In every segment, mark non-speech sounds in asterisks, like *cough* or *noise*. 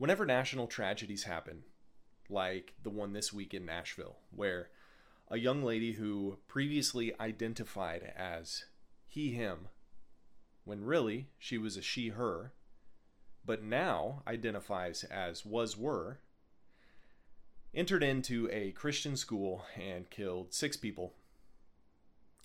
whenever national tragedies happen, like the one this week in Nashville, where a young lady who previously identified as he, him, when really she was a she, her, but now identifies as was, were, entered into a Christian school and killed six people.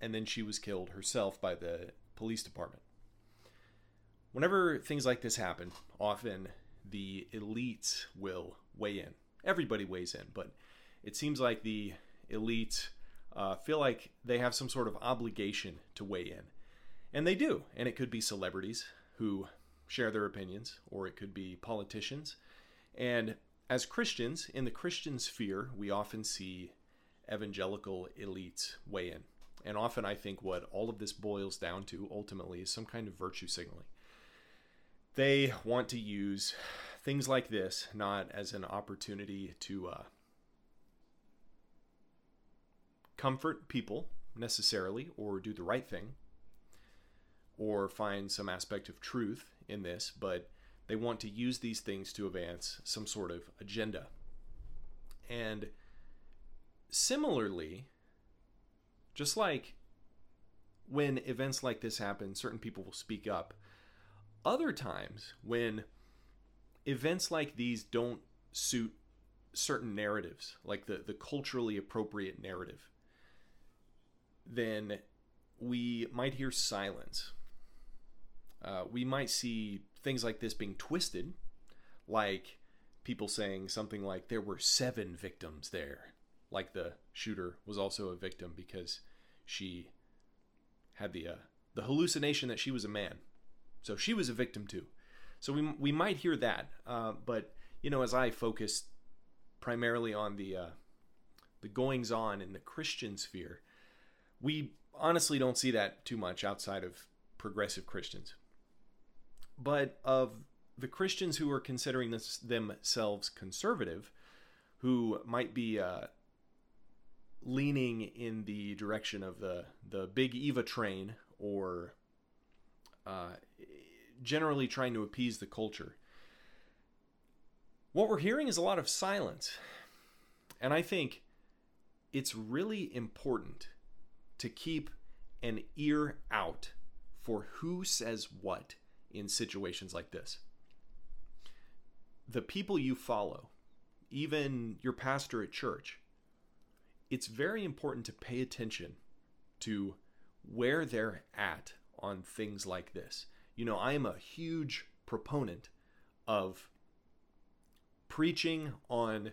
And then she was killed herself by the police department. Whenever things like this happen, often the elites will weigh in. Everybody weighs in, but it seems like the elites uh, feel like they have some sort of obligation to weigh in. And they do. And it could be celebrities who share their opinions, or it could be politicians. And as Christians, in the Christian sphere, we often see evangelical elites weigh in. And often I think what all of this boils down to ultimately is some kind of virtue signaling. They want to use things like this not as an opportunity to uh, comfort people necessarily or do the right thing or find some aspect of truth in this, but they want to use these things to advance some sort of agenda. And similarly, just like when events like this happen, certain people will speak up. Other times, when events like these don't suit certain narratives, like the, the culturally appropriate narrative, then we might hear silence. Uh, we might see things like this being twisted, like people saying something like there were seven victims there, like the shooter was also a victim because she had the uh, the hallucination that she was a man, so she was a victim too. So we we might hear that, uh, but you know, as I focus primarily on the uh, the goings on in the Christian sphere, we honestly don't see that too much outside of progressive Christians. But of the Christians who are considering this, themselves conservative, who might be uh, leaning in the direction of the the big Eva train, or uh, generally trying to appease the culture. What we're hearing is a lot of silence, and I think it's really important to keep an ear out for who says what in situations like this. The people you follow, even your pastor at church, it's very important to pay attention to where they're at on things like this. You know, I am a huge proponent of preaching on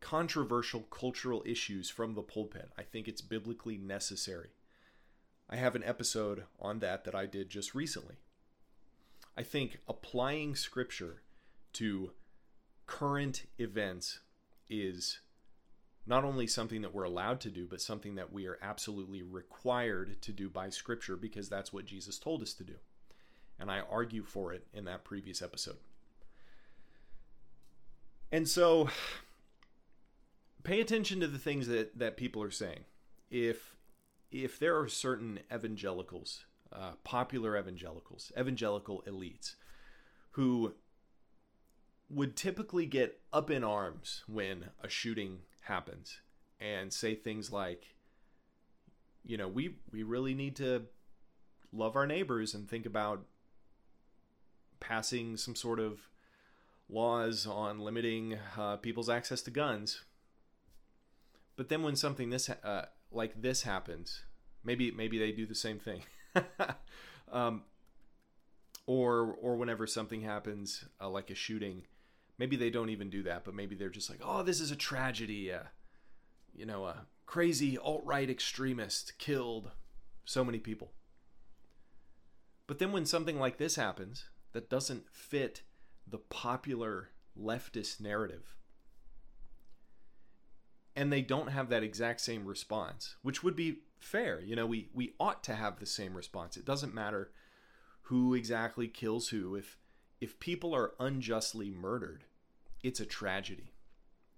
controversial cultural issues from the pulpit. I think it's biblically necessary. I have an episode on that that I did just recently. I think applying scripture to current events is not only something that we're allowed to do, but something that we are absolutely required to do by scripture because that's what Jesus told us to do. And I argue for it in that previous episode. And so pay attention to the things that, that people are saying. If if there are certain evangelicals, uh, popular evangelicals, evangelical elites, who would typically get up in arms when a shooting happens and say things like, you know, we we really need to love our neighbors and think about passing some sort of laws on limiting uh, people's access to guns but then when something this uh, like this happens, maybe maybe they do the same thing. *laughs* um, or or whenever something happens uh, like a shooting, maybe they don't even do that, but maybe they're just like, "Oh, this is a tragedy." Uh, you know, a crazy alt-right extremist killed so many people. But then when something like this happens that doesn't fit the popular leftist narrative, and they don't have that exact same response, which would be fair. You know, we we ought to have the same response. It doesn't matter who exactly kills who. If if people are unjustly murdered, it's a tragedy.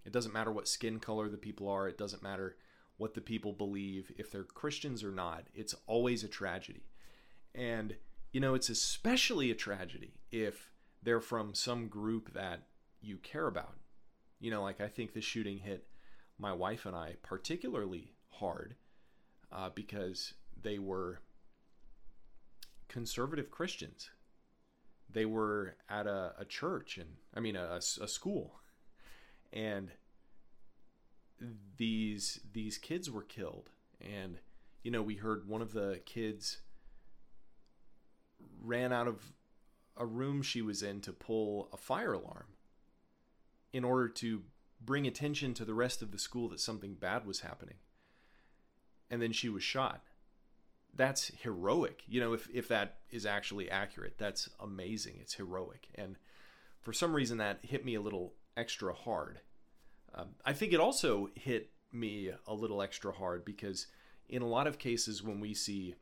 It doesn't matter what skin color the people are. It doesn't matter what the people believe. If they're Christians or not, it's always a tragedy. And you know, it's especially a tragedy if they're from some group that you care about. You know, like I think this shooting hit my wife and I particularly hard uh, because they were conservative Christians. They were at a, a church and I mean a, a school, and these these kids were killed. And you know, we heard one of the kids ran out of a room she was in to pull a fire alarm in order to bring attention to the rest of the school that something bad was happening. And then she was shot. That's heroic. You know, if, if that is actually accurate, that's amazing. It's heroic. And for some reason, that hit me a little extra hard. Um, I think it also hit me a little extra hard because in a lot of cases, when we see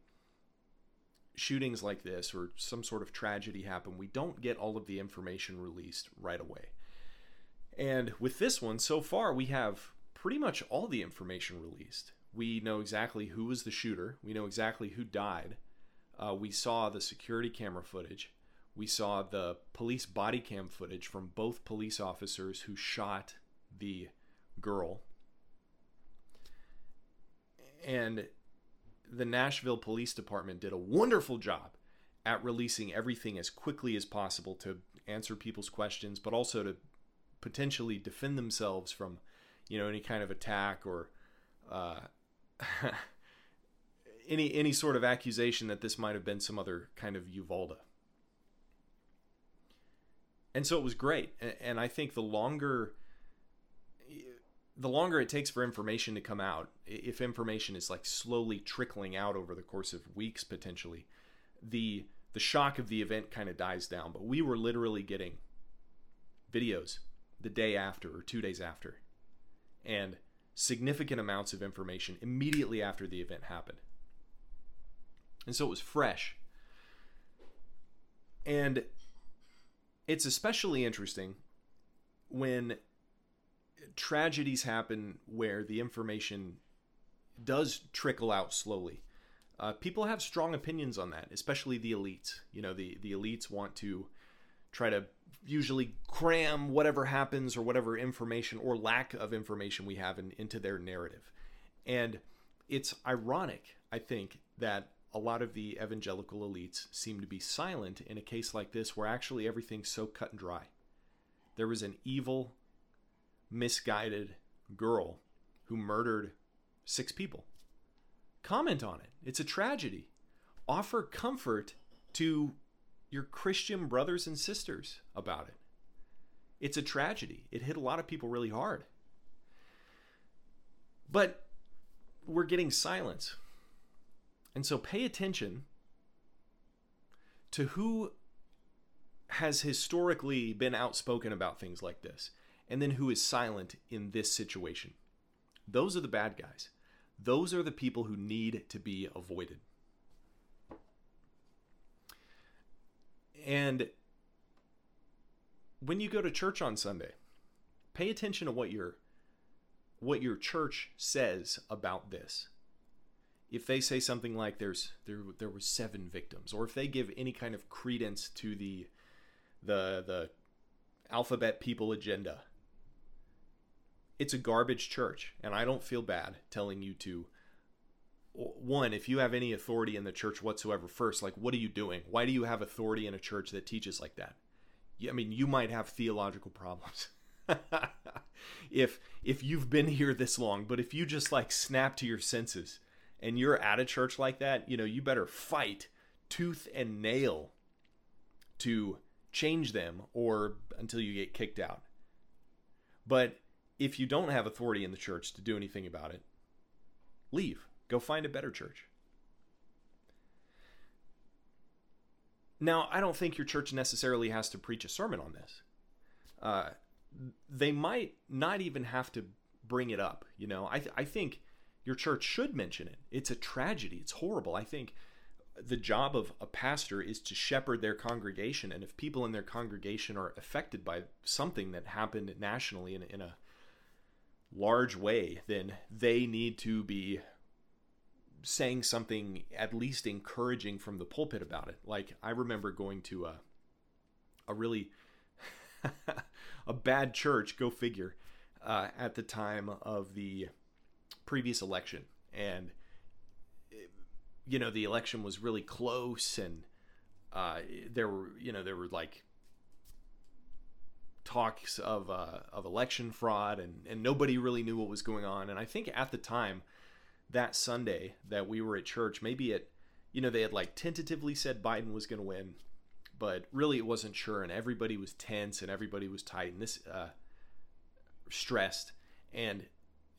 shootings like this or some sort of tragedy happen, we don't get all of the information released right away. And with this one, so far, we have pretty much all the information released. We know exactly who was the shooter, we know exactly who died. Uh, we saw the security camera footage. We saw the police body cam footage from both police officers who shot the girl. And the Nashville Police Department did a wonderful job at releasing everything as quickly as possible to answer people's questions, but also to potentially defend themselves from, you know, any kind of attack or uh, *laughs* any any sort of accusation that this might have been some other kind of Uvalde. And so it was great, and I think the longer the longer it takes for information to come out, if information is like slowly trickling out over the course of weeks potentially, the the shock of the event kind of dies down. But we were literally getting videos the day after or two days after, and significant amounts of information immediately after the event happened. And so it was fresh. And it's especially interesting when tragedies happen where the information does trickle out slowly. Uh, people have strong opinions on that, especially the elites. You know, the the elites want to try to usually cram whatever happens or whatever information or lack of information we have in, into their narrative. And it's ironic, I think, that a lot of the evangelical elites seem to be silent in a case like this where actually everything's so cut and dry. There was an evil misguided girl who murdered six people. Comment on it. It's a tragedy. Offer comfort to your Christian brothers and sisters about it. It's a tragedy. It hit a lot of people really hard. But we're getting silence. And so pay attention to who has historically been outspoken about things like this and then who is silent in this situation. Those are the bad guys. Those are the people who need to be avoided. And when you go to church on Sunday, pay attention to what your what your church says about this. If they say something like there's there there were seven victims or if they give any kind of credence to the the the alphabet people agenda it's a garbage church, and I don't feel bad telling you to. One, if you have any authority in the church whatsoever, first, like, what are you doing? Why do you have authority in a church that teaches like that? I mean, you might have theological problems. *laughs* if if you've been here this long, but if you just like snap to your senses and you're at a church like that, you know, you better fight tooth and nail to change them or until you get kicked out. But if you don't have authority in the church to do anything about it, leave. Go find a better church. Now, I don't think your church necessarily has to preach a sermon on this. Uh, they might not even have to bring it up. You know, I, th- I think your church should mention it. It's a tragedy. It's horrible. I think the job of a pastor is to shepherd their congregation. And if people in their congregation are affected by something that happened nationally in, in a large way, then they need to be saying something at least encouraging from the pulpit about it. Like I remember going to a a really *laughs* a bad church, go figure, uh, at the time of the previous election. And, you know, the election was really close and uh, there were, you know, there were like talks of uh, of election fraud, and and nobody really knew what was going on. And I think at the time, that Sunday that we were at church, maybe it, you know, they had like tentatively said Biden was going to win, but really it wasn't sure, and everybody was tense and everybody was tight and this uh, stressed, and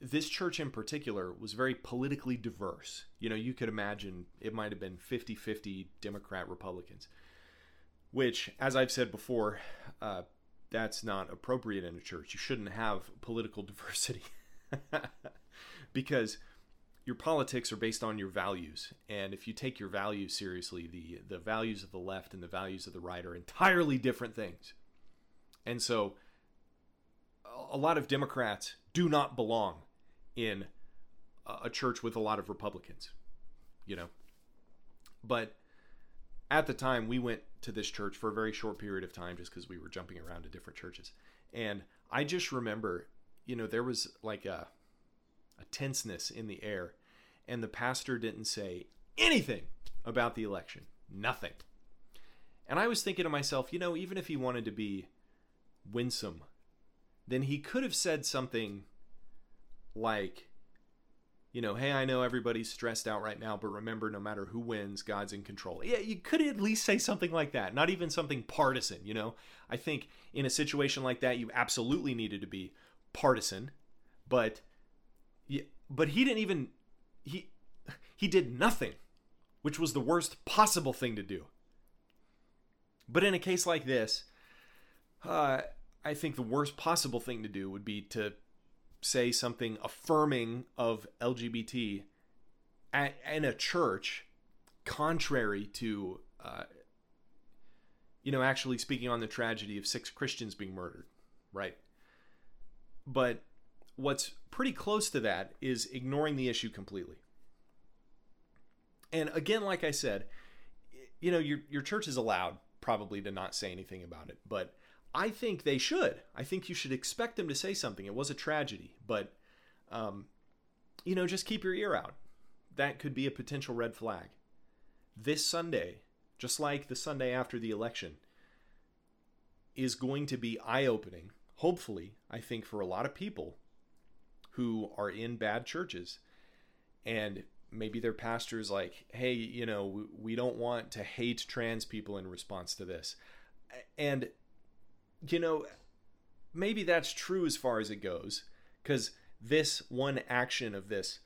this church in particular was very politically diverse. You know, you could imagine it might have been 50 50 Democrat Republicans, which, as I've said before, uh, that's not appropriate in a church. You shouldn't have political *laughs* diversity because your politics are based on your values. And if you take your values seriously, the, the values of the left and the values of the right are entirely different things. And so a lot of Democrats do not belong in a church with a lot of Republicans, you know. But at the time, we went to this church for a very short period of time just because we were jumping around to different churches. And I just remember, you know, there was like a, a tenseness in the air, and the pastor didn't say anything about the election. Nothing. And I was thinking to myself, you know, even if he wanted to be winsome, then he could have said something like, you know, hey, I know everybody's stressed out right now, but remember, no matter who wins, God's in control. Yeah, you could at least say something like that, not even something partisan, you know? I think in a situation like that, you absolutely needed to be partisan, but but he didn't even he he did nothing, which was the worst possible thing to do. But in a case like this, uh, I think the worst possible thing to do would be to say something affirming of LGBT at, in a church, contrary to, uh, you know, actually speaking on the tragedy of six Christians being murdered, right? But what's pretty close to that is ignoring the issue completely. And again, like I said, you know, your your church is allowed probably to not say anything about it, but I think they should. I think you should expect them to say something. It was a tragedy, but um, you know, just keep your ear out. That could be a potential red flag. This Sunday, just like the Sunday after the election, is going to be eye opening, hopefully, I think, for a lot of people who are in bad churches. And maybe their pastor's like, hey, you know, we don't want to hate trans people in response to this. And you know, maybe that's true as far as it goes, because this one action of this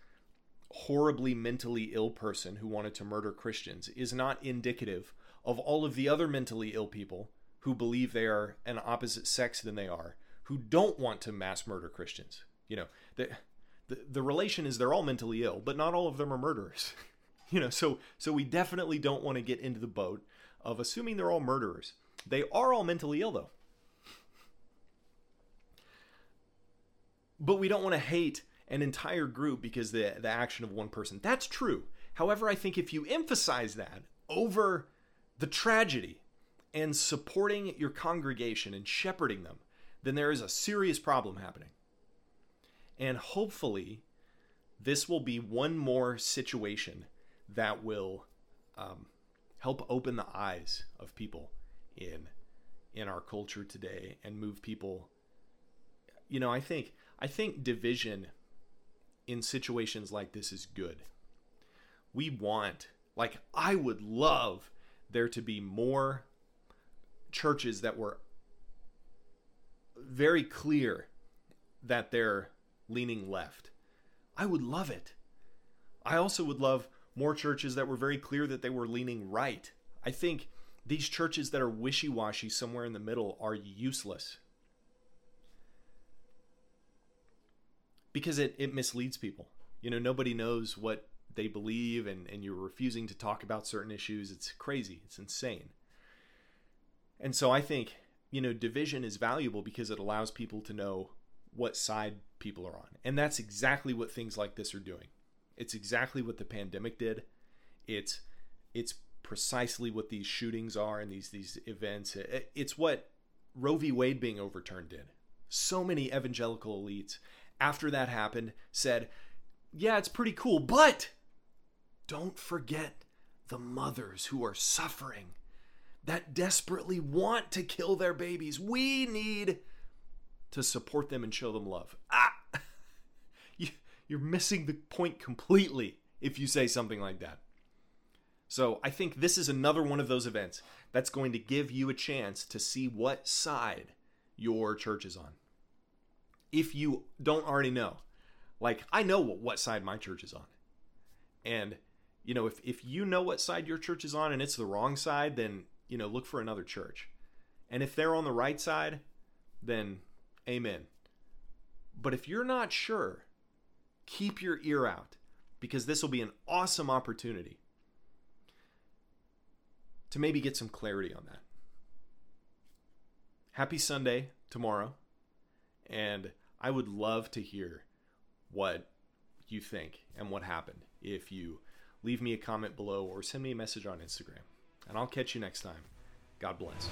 horribly mentally ill person who wanted to murder Christians is not indicative of all of the other mentally ill people who believe they are an opposite sex than they are, who don't want to mass murder Christians. You know, the, the, the relation is they're all mentally ill, but not all of them are murderers. *laughs* you know, so so we definitely don't want to get into the boat of assuming they're all murderers. They are all mentally ill though. But we don't want to hate an entire group because the the action of one person. That's true. However, I think if you emphasize that over the tragedy and supporting your congregation and shepherding them, then there is a serious problem happening. And hopefully, this will be one more situation that will um, help open the eyes of people in in our culture today and move people. You know, I think I think division in situations like this is good. We want, like, I would love there to be more churches that were very clear that they're leaning left. I would love it. I also would love more churches that were very clear that they were leaning right. I think these churches that are wishy washy somewhere in the middle are useless. Because it, it misleads people. You know, nobody knows what they believe and, and you're refusing to talk about certain issues. It's crazy. It's insane. And so I think, you know, division is valuable because it allows people to know what side people are on. And that's exactly what things like this are doing. It's exactly what the pandemic did. It's it's precisely what these shootings are and these these events. It's what Roe v. Wade being overturned did. So many evangelical elites, after that happened, said, yeah, it's pretty cool, but don't forget the mothers who are suffering that desperately want to kill their babies. We need to support them and show them love. Ah! *laughs* You're missing the point completely if you say something like that. So I think this is another one of those events that's going to give you a chance to see what side your church is on. If you don't already know, like I know what side my church is on. And you know, if if you know what side your church is on and it's the wrong side, then you know, look for another church. And if they're on the right side, then amen. But if you're not sure, keep your ear out because this will be an awesome opportunity to maybe get some clarity on that. Happy Sunday tomorrow. And I would love to hear what you think and what happened if you leave me a comment below or send me a message on Instagram. And I'll catch you next time. God bless.